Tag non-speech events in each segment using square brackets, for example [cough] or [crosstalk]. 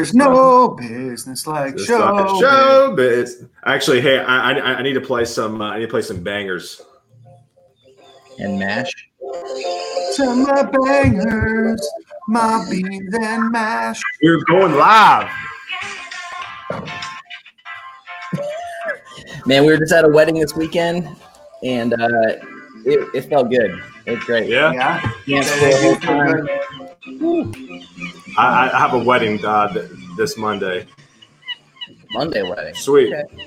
There's no business like Just show. like show biz. Actually, hey, I, I I need to play some. Uh, I need to play some bangers. And mash. To my bangers, my beans and mash. We're going live. [laughs] Man, we were just at a wedding this weekend, and uh, it, it felt good. It's great. Yeah, Yeah. Dance I, I have a wedding uh, th- this Monday. Monday wedding. Sweet. Okay.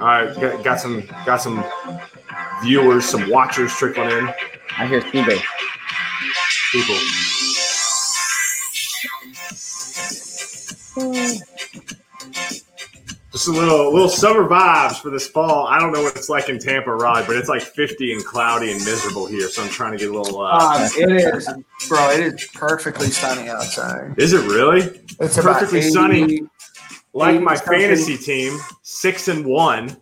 All right, got, got some got some viewers, some watchers trickling in. I hear Steve. People. Just a little little summer vibes for this fall. I don't know what it's like in Tampa, Raleigh, but it's like 50 and cloudy and miserable here. So I'm trying to get a little. Uh, Um, it is, bro. It is perfectly sunny outside. is it really? It's Perfectly 80, sunny. Like my something. fantasy team, six and one.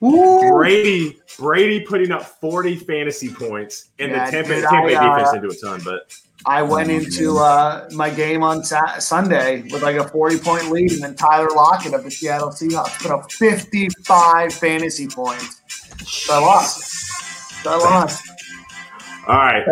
Brady Brady putting up 40 fantasy points, and Yeah, the Tampa, dude, Tampa Bay I, uh, defense didn't do a ton, but I went into uh, my game on Sa- Sunday with like a 40 point lead, and then Tyler Lockett of the Seattle Seahawks put up 55 fantasy points. So I lost. So I lost. All right.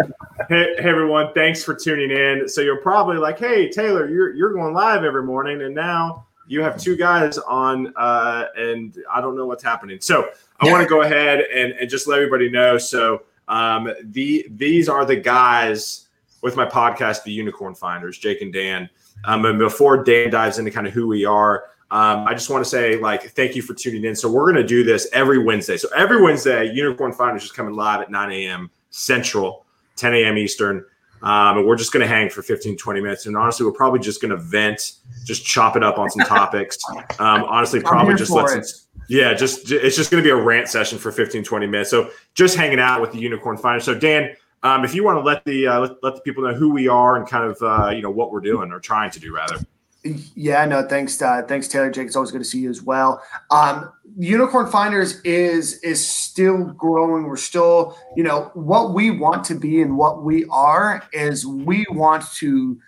hey, hey, everyone. Thanks for tuning in. So you're probably like, hey, Taylor, you're, you're going live every morning. And now you have two guys on, uh, and I don't know what's happening. So I want to go ahead and, and just let everybody know. So um, the these are the guys with my podcast, The Unicorn Finders, Jake and Dan. Um, and before Dan dives into kind of who we are, um, I just want to say, like, thank you for tuning in. So we're going to do this every Wednesday. So every Wednesday, Unicorn Finders is coming live at 9 a.m. Central, 10 a.m. Eastern. Um, and we're just going to hang for 15, 20 minutes. And honestly, we're probably just going to vent, just chop it up on some topics. [laughs] Um, honestly, probably just for let it. yeah, just it's just going to be a rant session for 15, 20 minutes. So just hanging out with the Unicorn Finders. So Dan, um, if you want to let the uh, let, let the people know who we are and kind of uh, you know what we're doing or trying to do rather. Yeah, no, thanks, uh, thanks, Taylor. Jake, it's always good to see you as well. Um, Unicorn Finders is is still growing. We're still, you know, what we want to be and what we are is we want to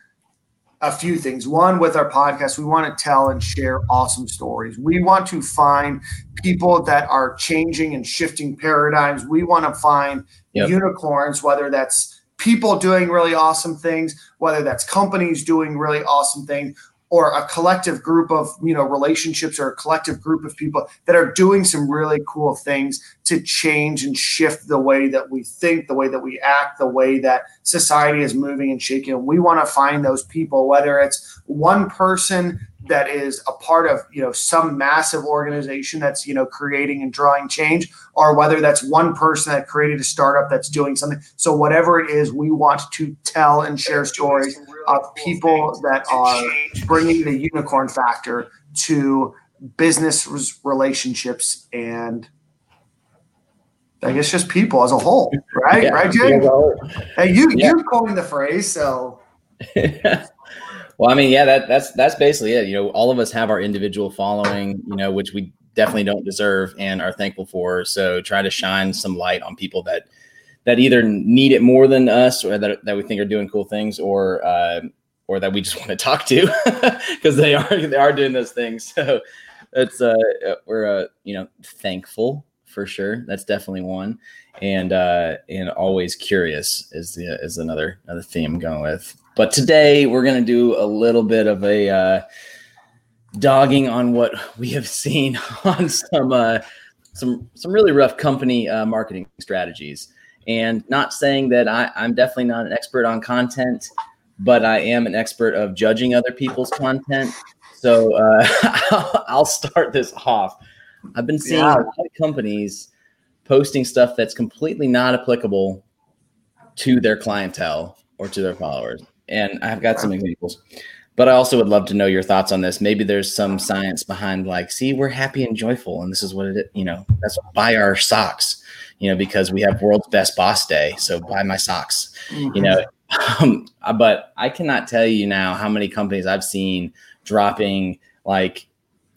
a few things. One, with our podcast, we want to tell and share awesome stories. We want to find people that are changing and shifting paradigms. We want to find Yep. unicorns, whether that's people doing really awesome things, whether that's companies doing really awesome things, or a collective group of you know relationships or a collective group of people that are doing some really cool things to change and shift the way that we think the way that we act the way that society is moving and shaking. And we want to find those people whether it's one person that is a part of you know some massive organization that's you know creating and drawing change or whether that's one person that created a startup that's doing something. So whatever it is we want to tell and share stories of people that are bringing the unicorn factor to business relationships and I guess just people as a whole, right? Yeah. right, Jay? Hey, you Yeah. you coined the phrase, so [laughs] well, I mean, yeah, that, that's that's basically it. You know, all of us have our individual following, you know, which we definitely don't deserve and are thankful for. So try to shine some light on people that that either need it more than us, or that, that we think are doing cool things, or uh, or that we just [laughs] want to talk to because they are they are doing those things. [laughs] So it's uh we're uh you know thankful for sure. That's definitely one, and uh and always curious is the is another another theme I'm going with. But today we're gonna do a little bit of a uh, dogging on what we have seen [laughs] on some uh, some some really rough company uh, marketing strategies. And not saying that I, I'm definitely not an expert on content, but I am an expert of judging other people's content. So uh, [laughs] I'll start this off. I've been seeing Yeah. a lot of companies posting stuff that's completely not applicable to their clientele or to their followers. And I've got some examples. But I also would love to know your thoughts on this. Maybe there's some science behind like, see, we're happy and joyful, and this is what it is. You know, that's buy our socks. You know, because we have world's best boss day, so buy my socks. You know, [laughs] um, but I cannot tell you now how many companies I've seen dropping like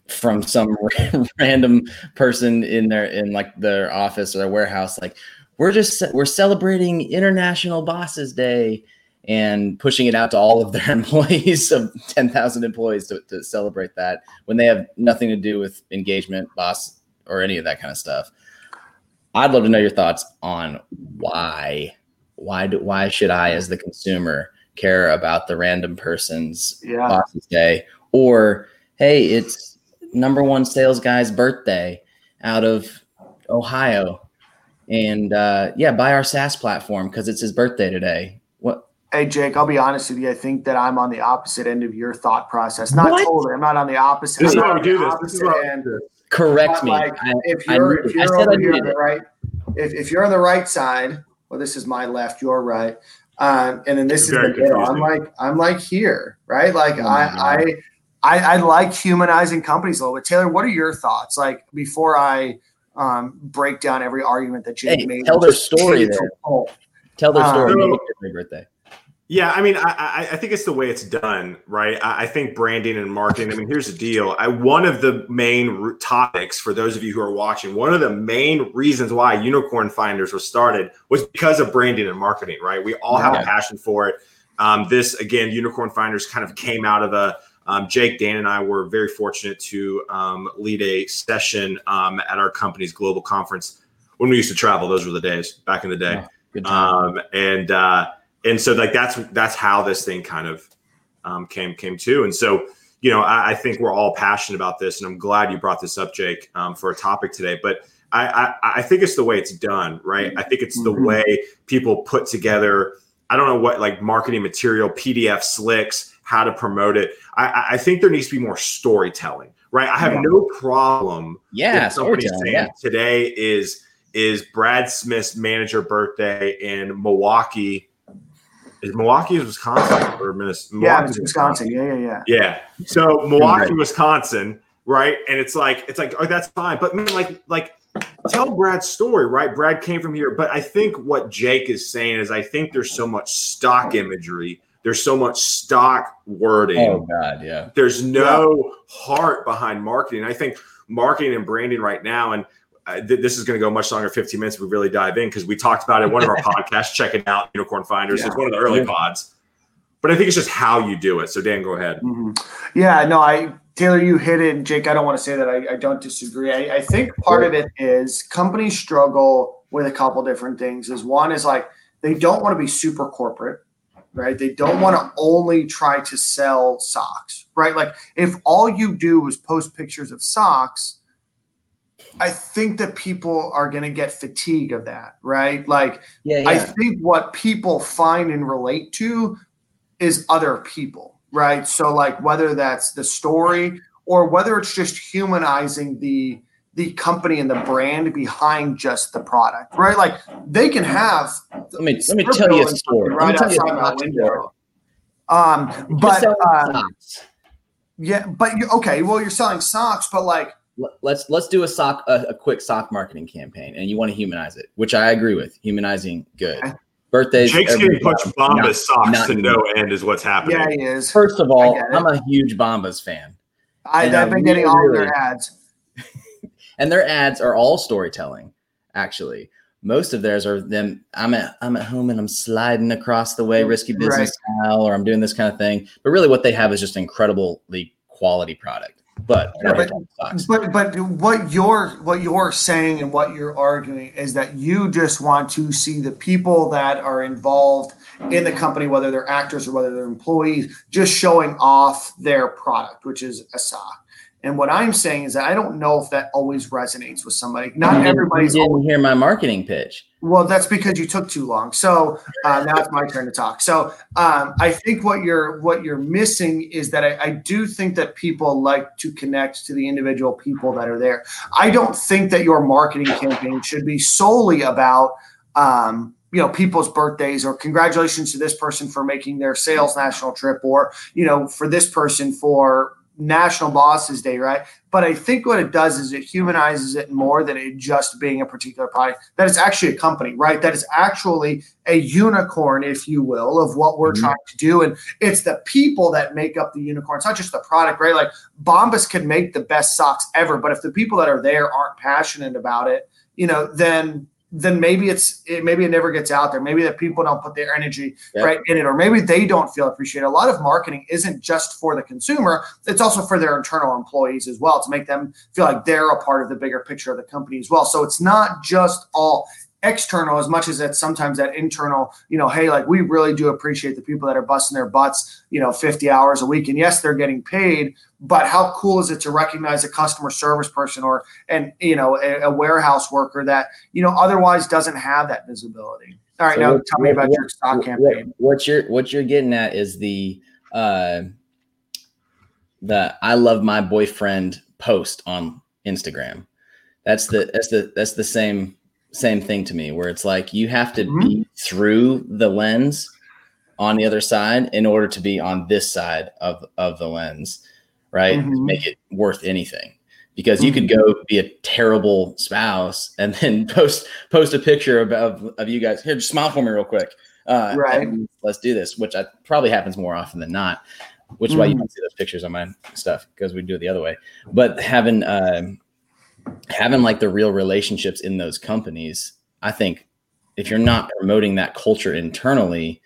from some [laughs] random person in their in like their office or their warehouse, like we're just we're celebrating International Bosses Day and pushing it out to all of their [laughs] employees of 10,000 employees to, to celebrate that when they have nothing to do with engagement, boss, or any of that kind of stuff. I'd love to know your thoughts on why, why do, why should I, as the consumer, care about the random person's yeah. boss's day, or hey, it's number one sales guy's birthday out of Ohio, and uh, yeah, buy our SaaS platform because it's his birthday today. What Hey Jake, I'll be honest with you. I think that I'm on the opposite end of your thought process. Not what? totally. I'm not on the opposite. This is how we do this. This is how end. Correct me. Like, I, if you're if you're over here on the right, if, if you're on the right side, well, this is my left, your right, um, and then this Very is the middle. I'm like I'm like here, right? Like oh I, I I I like humanizing companies a little bit. Taylor, what are your thoughts? Like before I um, break down every argument that Jake hey, made. Tell their story. Tell their story. Um, birthday. Yeah, I mean, I, I think it's the way it's done, right? I, think branding and marketing. I mean, here's the deal. I, one of the main topics for those of you who are watching, one of the main reasons why Unicorn Finders was started was because of branding and marketing, right? We all have yeah. a passion for it. Um, this again, Unicorn Finders kind of came out of a um, Jake, Dan, and I were very fortunate to um, lead a session um, at our company's global conference when we used to travel. Those were the days back in the day. Yeah, and uh, and so like that's that's how this thing kind of um, came came to. And so you know, I, I, think we're all passionate about this, and I'm glad you brought this up, Jake, um, for a topic today. But I, I, I think it's the way it's done, right? I think it's the mm-hmm. way people put together. I don't know what like marketing material, PDF slicks, how to promote it. I, I think there needs to be more storytelling, right? I have yeah. no problem. Yeah, somebody saying yeah. today is is Brad Smith's manager birthday in Milwaukee is Milwaukee is Wisconsin or Minnesota? Yeah, it's Wisconsin. Yeah, yeah, yeah. Yeah. So Milwaukee, Wisconsin, right? And it's like it's like oh that's fine, but man, like like tell Brad's story, right? Brad came from here, but I think what Jake is saying is I think there's so much stock imagery. There's so much stock wording. Oh God, yeah. There's no yeah. heart behind marketing. I think marketing and branding right now, and th- this is going to go much longer 15 minutes we really dive in because we talked about it one of our [laughs] podcasts check it out unicorn finders yeah. it's one of the early yeah. pods but i think it's just how you do it so dan go ahead mm-hmm. yeah no i taylor you hit it jake i don't want to say that i, I don't disagree I, I think part of it is companies struggle with a couple different things is one is like they don't want to be super corporate right? They don't want to only try to sell socks, right? Like if all you do is post pictures of socks, I think that people are going to get fatigue of that, right? Like, yeah, yeah. I think what people find and relate to is other people, right? So, like, whether that's the story or whether it's just humanizing the the company and the brand behind just the product, right? Like, they can have. Let me let me tell you a story. Right outside my window. Um, but uh, yeah, but you okay. Well, you're selling socks, but like let's let's do a sock a, a, quick sock marketing campaign and you want to humanize it which i agree with humanizing good. Birthdays jake's getting punch bombas socks not to no end is what's happening. Yeah he is. First of all i'm a huge bombas fan. I, have been getting all really, their ads. [laughs] And their ads are all storytelling actually. Most of theirs are them i'm at i'm at home and i'm sliding across the way risky business right. style or i'm doing this kind of thing. But really what they have is just incredibly quality product but, yeah, but, but but what you're what you're saying and what you're arguing is that you just want to see the people that are involved in the company, whether they're actors or whether they're employees, just showing off their product, which is a sock. And what I'm saying is that I don't know if that always resonates with somebody. Not you everybody's. You didn't always, hear my marketing pitch. Well, that's because you took too long. So uh, now it's my turn to talk. So um, I think what you're what you're missing is that I, I, do think that people like to connect to the individual people that are there. I don't think that your marketing campaign should be solely about. Um, you know people's birthdays or congratulations to this person for making their sales national trip or you know for this person for National Bosses Day, right? But I think what it does is it humanizes it more than it just being a particular product. That it's actually a company, right? That is actually a unicorn, if you will, of what we're mm-hmm. trying to do. And it's the people that make up the unicorn. It's not just the product, right? Like Bombas can make the best socks ever, but if the people that are there aren't passionate about it, you know, then then maybe it's it, maybe it never gets out there. Maybe that people don't put their energy yep. right in it, or maybe they don't feel appreciated. A lot of marketing isn't just for the consumer; it's also for their internal employees as well to make them feel like they're a part of the bigger picture of the company as well. So it's not just all external as much as it's sometimes that internal you know hey like we really do appreciate the people that are busting their butts you know 50 hours a week. And yes they're getting paid but how cool is it to recognize a customer service person or and you know a, a warehouse worker that you know otherwise doesn't have that visibility? All right so now what, tell me about what, your stock what, campaign. what you're what you're getting at is the uh the i love my boyfriend post on instagram. That's the that's the that's the same same thing to me where it's like you have to mm-hmm. be through the lens on the other side in order to be on this side of of the lens right mm-hmm. make it worth anything because mm-hmm. you could mm-hmm. go be a terrible spouse [laughs] and then post post a picture of, of, of you guys here just smile for me real quick uh, right let's do this which I, probably happens more often than not which is why you mm-hmm. don't see those pictures on my stuff because we do it the other way but having uh, having like the real relationships in those companies, I think if you're not promoting that culture internally,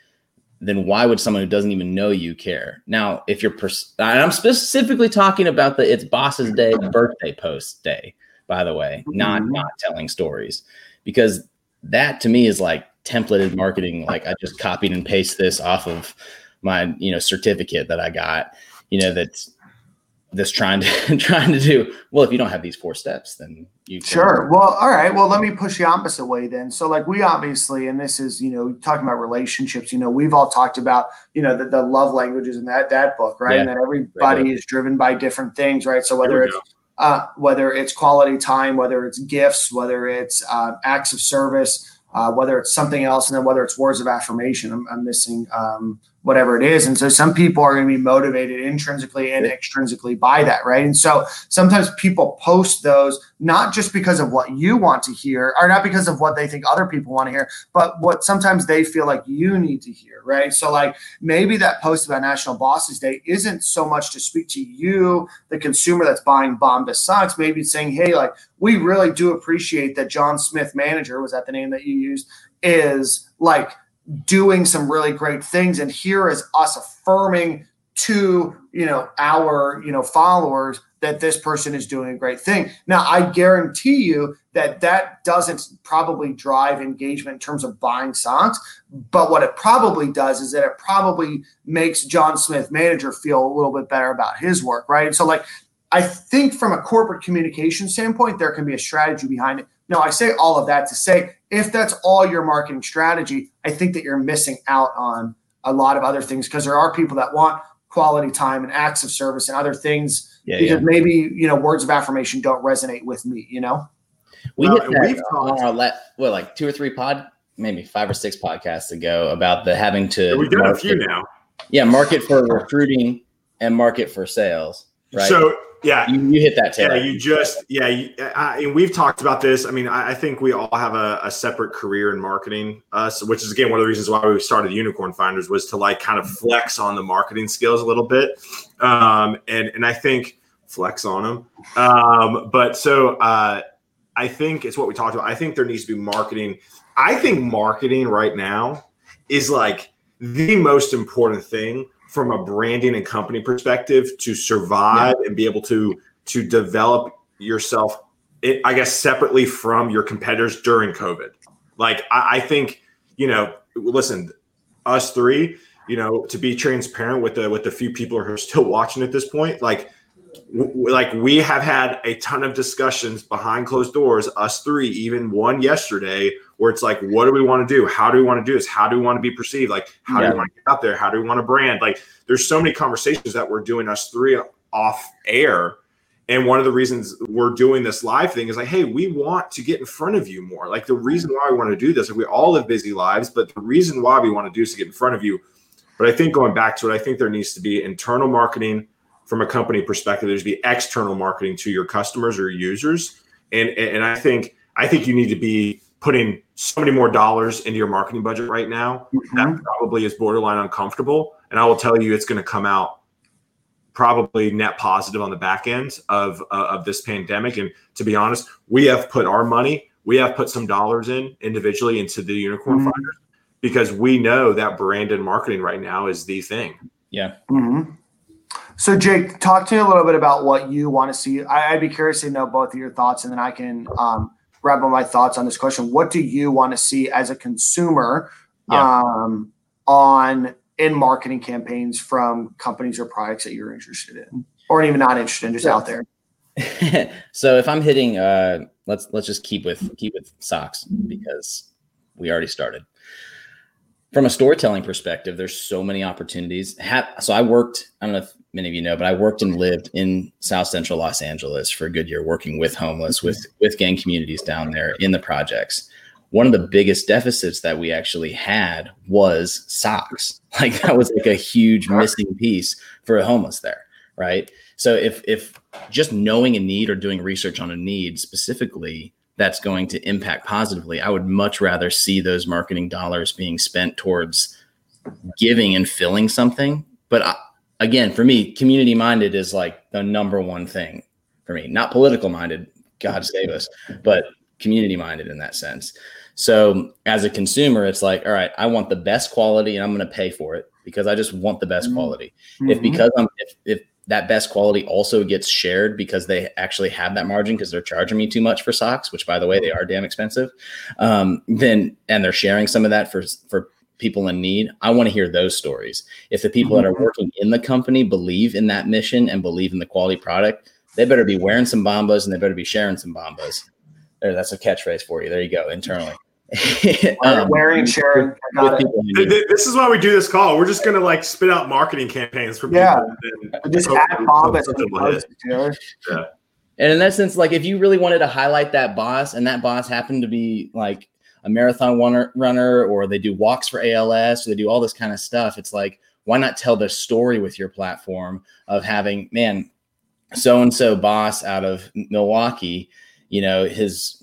then why would someone who doesn't even know you care? Now, if you're, pers- I'm specifically talking about the it's boss's day birthday post day, by the way, not mm-hmm. not telling stories, because that to me is like templated marketing. Like I just copied and pasted this off of my you know certificate that I got, you know that's this trying to [laughs] trying to do. Well if you don't have these four steps then you sure. Well all right. Well let me push the opposite way then. So like we obviously and this is you know talking about relationships you know we've all talked about you know the, the love languages in that that book right? Yeah. and that everybody is driven by different things right? So whether it's uh, whether it's quality time whether it's gifts whether it's uh, acts of service uh, whether it's something else, and then whether it's words of affirmation. I'm, I'm missing um, whatever it is. And so some people are going to be motivated intrinsically and extrinsically by that, right? And so sometimes people post those not just because of what you want to hear, or not because of what they think other people want to hear, but what sometimes they feel like you need to hear, right? So like maybe that post about National Bosses Day isn't so much to speak to you, the consumer that's buying Bombas socks. Maybe it's saying, hey, like we really do appreciate that John Smith manager was that the name that you used is like doing some really great things. And here is us affirming to you know our you know followers that this person is doing a great thing. Now i guarantee you that that doesn't probably drive engagement in terms of buying socks but what it probably does is that it probably makes john smith manager feel a little bit better about his work right? And so like i think from a corporate communication standpoint there can be a strategy behind it no, I say all of that to say if that's all your marketing strategy, I think that you're missing out on a lot of other things because there are people that want quality time and acts of service and other things yeah, because yeah. maybe you know words of affirmation don't resonate with me. You know, we well, hit that on our let what like two or three pod, maybe five or six podcasts ago about the having to. Yeah, we've done market, a few now. Yeah, market for recruiting and market for sales. Right. So yeah, you, you, hit that. Taylor. Yeah, you just yeah. You, I, and we've talked about this. I mean, I, I think we all have a, a, separate career in marketing. Us, which is again one of the reasons why we started Unicorn Finders was to like kind of flex on the marketing skills a little bit. Um, and and I think flex on them. Um, but so uh, I think it's what we talked about. I think there needs to be marketing. I think marketing right now is like the most important thing from a branding and company perspective to survive yeah. and be able to to develop yourself it, i guess separately from your competitors during covid like I, I, think you know listen us three you know to be transparent with the with the few people who are still [laughs] watching at this point like like we have had a ton of discussions behind closed doors us three even one yesterday where it's like, what do we want to do? How do we want to do this? How do we want to be perceived? Like, how yeah. do we want to get out there? How do we want to brand? Like, there's so many conversations that we're doing us three off air. And one of the reasons we're doing this live thing is like, hey, we want to get in front of you more. Like the reason why we want to do this, like we all live busy lives, but the reason why we want to do is to get in front of you. But I think going back to it, I think there needs to be internal marketing from a company perspective. There's the external marketing to your customers or users. And and I think I think you need to be putting so many more dollars into your marketing budget right now. Mm-hmm. That probably is borderline uncomfortable. And I will tell you, it's going to come out probably net positive on the back end of uh, of this pandemic. And to be honest, we have put our money we have put some dollars in individually into the unicorn mm-hmm. finders because we know that brand and marketing right now is the thing. Yeah. Mm-hmm. So, Jake, talk to me a little bit about what you want to see. I, would be curious to know both of your thoughts, and then I can um, wrap up my thoughts on this question. What do you want to see as a consumer yeah. um, on in marketing campaigns from companies or products that you're interested in, or even not interested in, just yeah. out there? [laughs] so, if I'm hitting, uh, let's let's just keep with keep with socks because we already started from a storytelling perspective, there's so many opportunities. so I worked, I don't know if many of you know, but I worked and lived in South Central Los Angeles for a good year, working with homeless, with mm-hmm. with gang communities down there in the projects. One of the biggest deficits that we actually had was socks. [laughs] Like that was like a huge missing piece for a homeless there, right? So if if just knowing a need or doing research on a need specifically that's going to impact positively. I would much rather see those marketing dollars being spent towards giving and filling something. But I, again, for me, community minded is like the number one thing for me, not political minded, God save us, but community minded in that sense. So as a consumer, it's like, all right, I want the best quality and I'm going to pay for it because I just want the best mm-hmm. quality. Mm-hmm. If because I'm if, if that best quality also gets shared because they actually have that margin because they're charging me too much for socks, which by the way, they are damn expensive. Um, then and they're sharing some of that for for people in need. I want to hear those stories. If the people that are mm-hmm. working in the company believe in that mission and believe in the quality product, they better be wearing some bombas and they better be sharing some bombas. There, that's a catchphrase for you. There you go, internally. [laughs] um, wearing and sharing. This is why we do this call. We're just gonna like spit out marketing campaigns for yeah. people. just add bombas. Yeah. And in that sense, like if you really wanted to highlight that boss, and that boss happened to be like a marathon runner, runner, or they do walks for ALS, or they do all this kind of stuff, it's like why not tell the story with your platform of having man, so and so boss out of Milwaukee, you know his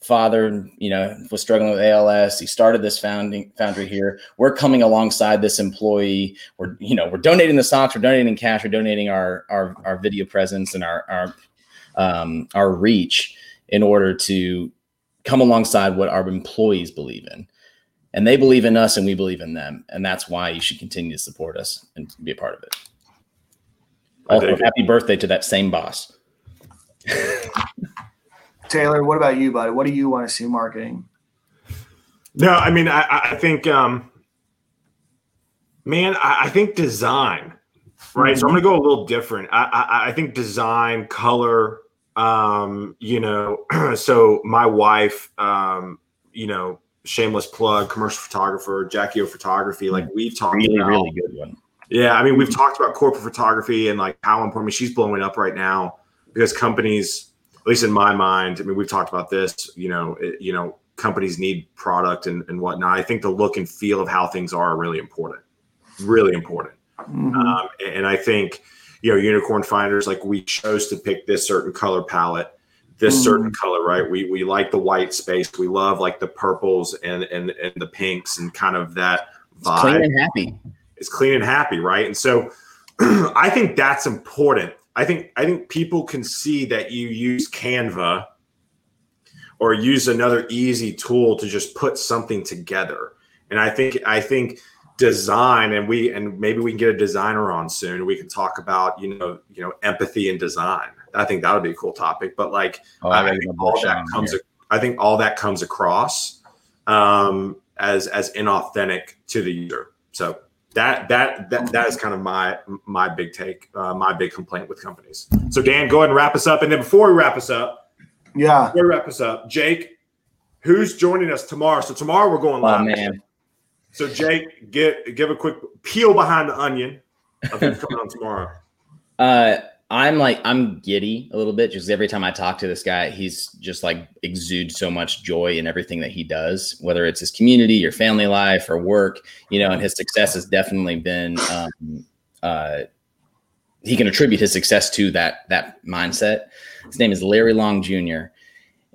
father, you know, was struggling with ALS. He started this founding foundry here. We're coming alongside this employee. We're, you know, we're donating the socks, we're donating cash, we're donating our our, our video presence and our our um, our reach in order to come alongside what our employees believe in. And they believe in us and we believe in them. And that's why you should continue to support us and be a part of it. Also, happy birthday to that same boss. [laughs] Taylor, what about you, buddy? What do you want to see marketing? No, I mean, I, I think, um, man, I, I think design, right? Mm-hmm. So I'm going to go a little different. I, I, I think design, color, um, you know, [clears throat] so my wife, um, you know, shameless plug, commercial photographer, Jackie O Photography. Like we've talked really, about, really good one. Yeah, I mean, we've talked about corporate photography and like how important. I mean, she's blowing up right now because companies least in my mind, I mean, we've talked about this. You know, it, you know, companies need product and, and whatnot. I think the look and feel of how things are, are really important. Really important. Mm-hmm. Um, and I think you know, unicorn finders like we chose to pick this certain color palette this mm. certain color, right? We we like the white space. We love like the purples and and and the pinks and kind of that vibe. It's clean and happy. It's clean and happy, right? And so [clears throat] I think that's important. I think I think people can see that you use Canva or use another easy tool to just put something together. And I think I think design and we and maybe we can get a designer on soon. We can talk about you know you know empathy and design. I think that would be a cool topic. But like oh, I, think all that comes I think all that comes across um, as as inauthentic to the user. So that that that, that is kind of my my big take, uh, my big complaint with companies. So Dan, go ahead and wrap us up. And then before we wrap us up, yeah, before we wrap us up, Jake, who's joining us tomorrow? So tomorrow we're going live. Oh man. So Jake, get give a quick peel behind the onion of who's [laughs] coming on tomorrow. Uh I'm like I'm giddy a little bit just every time I talk to this guy, he's just like exudes so much joy in everything that he does, whether it's his community, or family life, or work. You know, and his success has definitely been. Um, uh, he can attribute his success to that that mindset. His name is Larry Long Jr.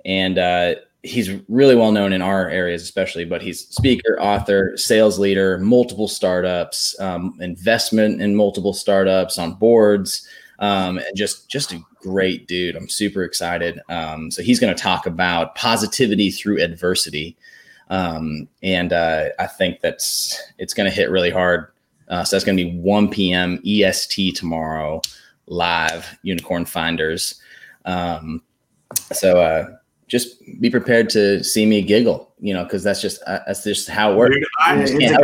and uh, he's really well known in our areas, especially. But he's speaker, author, sales leader, multiple startups, um, investment in multiple startups on boards um, and just just a great dude. I'm super excited. Um, so he's going to talk about positivity through adversity, um, and uh, I think that's it's going to hit really hard. Uh, so that's going to be 1 p.m. EST tomorrow, live Unicorn Finders. Um, so uh, just be prepared to see me giggle, you know, because that's just uh, that's just how it works. Dude, I just yeah,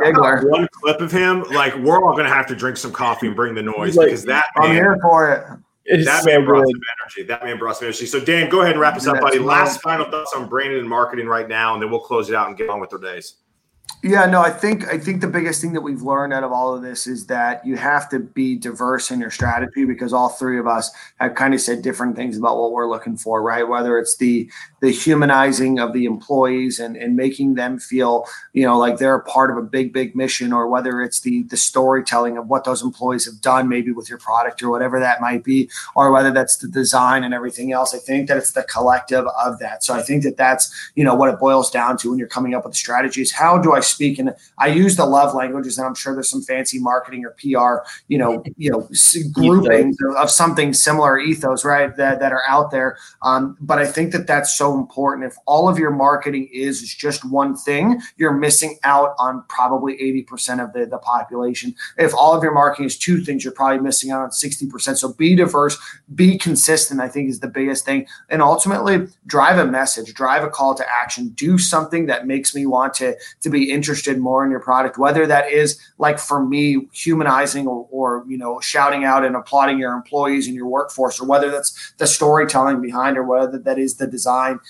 one clip of him. Like we're all gonna have to drink some coffee and bring the noise like, because that I'm here for it. It's that so man brought good. some energy. That man brought some energy. So Dan, go ahead and wrap us up, buddy. Last final thoughts on branding and marketing right now, and then we'll close it out and get on with our days. Yeah, no, I think I think the biggest thing that we've learned out of all of this is that you have to be diverse in your strategy because all three of us have kind of said different things about what we're looking for, right? Whether it's the the humanizing of the employees and, and making them feel, you know, like they're a part of a big, big mission, or whether it's the the storytelling of what those employees have done, maybe with your product or whatever that might be, or whether that's the design and everything else. I think that it's the collective of that. So I think that that's, you know, what it boils down to when you're coming up with strategies. How do I speak? And I use the love languages, and I'm sure there's some fancy marketing or PR, you know, [laughs] you know, groupings of, of something similar ethos, right? That that are out there. Um, but I think that that's so important. If all of your marketing is, is just one thing, you're missing out on probably 80% of the, the population. If all of your marketing is two things, you're probably missing out on 60%. So be diverse, be consistent, I think is the biggest thing. And ultimately drive a message, drive a call to action, do something that makes me want to, to be interested more in your product, whether that is like for me, humanizing or, or you know, shouting out and applauding your employees and your workforce, or whether that's the storytelling behind or whether that is the design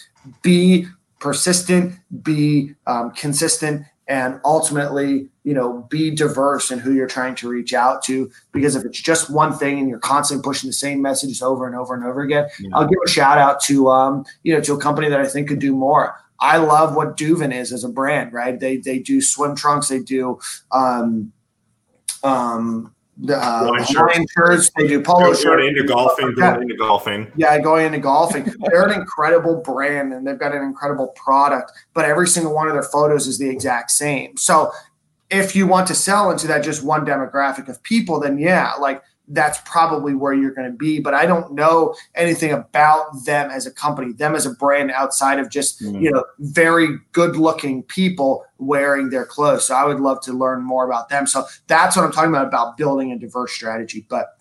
be persistent, be um, consistent, and ultimately, you know, be diverse in who you're trying to reach out to. Because if it's just one thing and you're constantly pushing the same messages over and over and over again, yeah. I'll give a shout out to um, you know to a company that I think could do more. I love what Duvin is as a brand, right? They they do swim trunks, they do um, um, uh, Hawaiian shirts. They do polo shirts. Going into golfing. Going into golfing. Yeah, going into golfing. They're an incredible brand and they've got an incredible product, but every single one of their photos is the exact same. So if you want to sell into that just one demographic of people, then yeah, like that's probably where you're going to be. But I don't know anything about them as a company, them as a brand outside of just, mm-hmm. you know, very good looking people wearing their clothes. So I would love to learn more about them. So that's what I'm talking about, about building a diverse strategy. But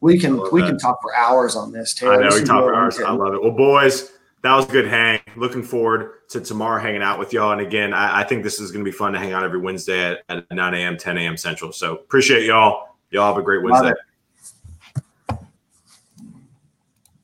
we can we that. can talk for hours on this, Taylor. I know we talk for hours. I love it. Well, boys, that was a good hang. Looking forward to tomorrow hanging out with y'all. And again, I, I think this is going to be fun to hang out every Wednesday at, at 9 a.m., 10 a.m. Central. So appreciate y'all. Y'all have a great Wednesday.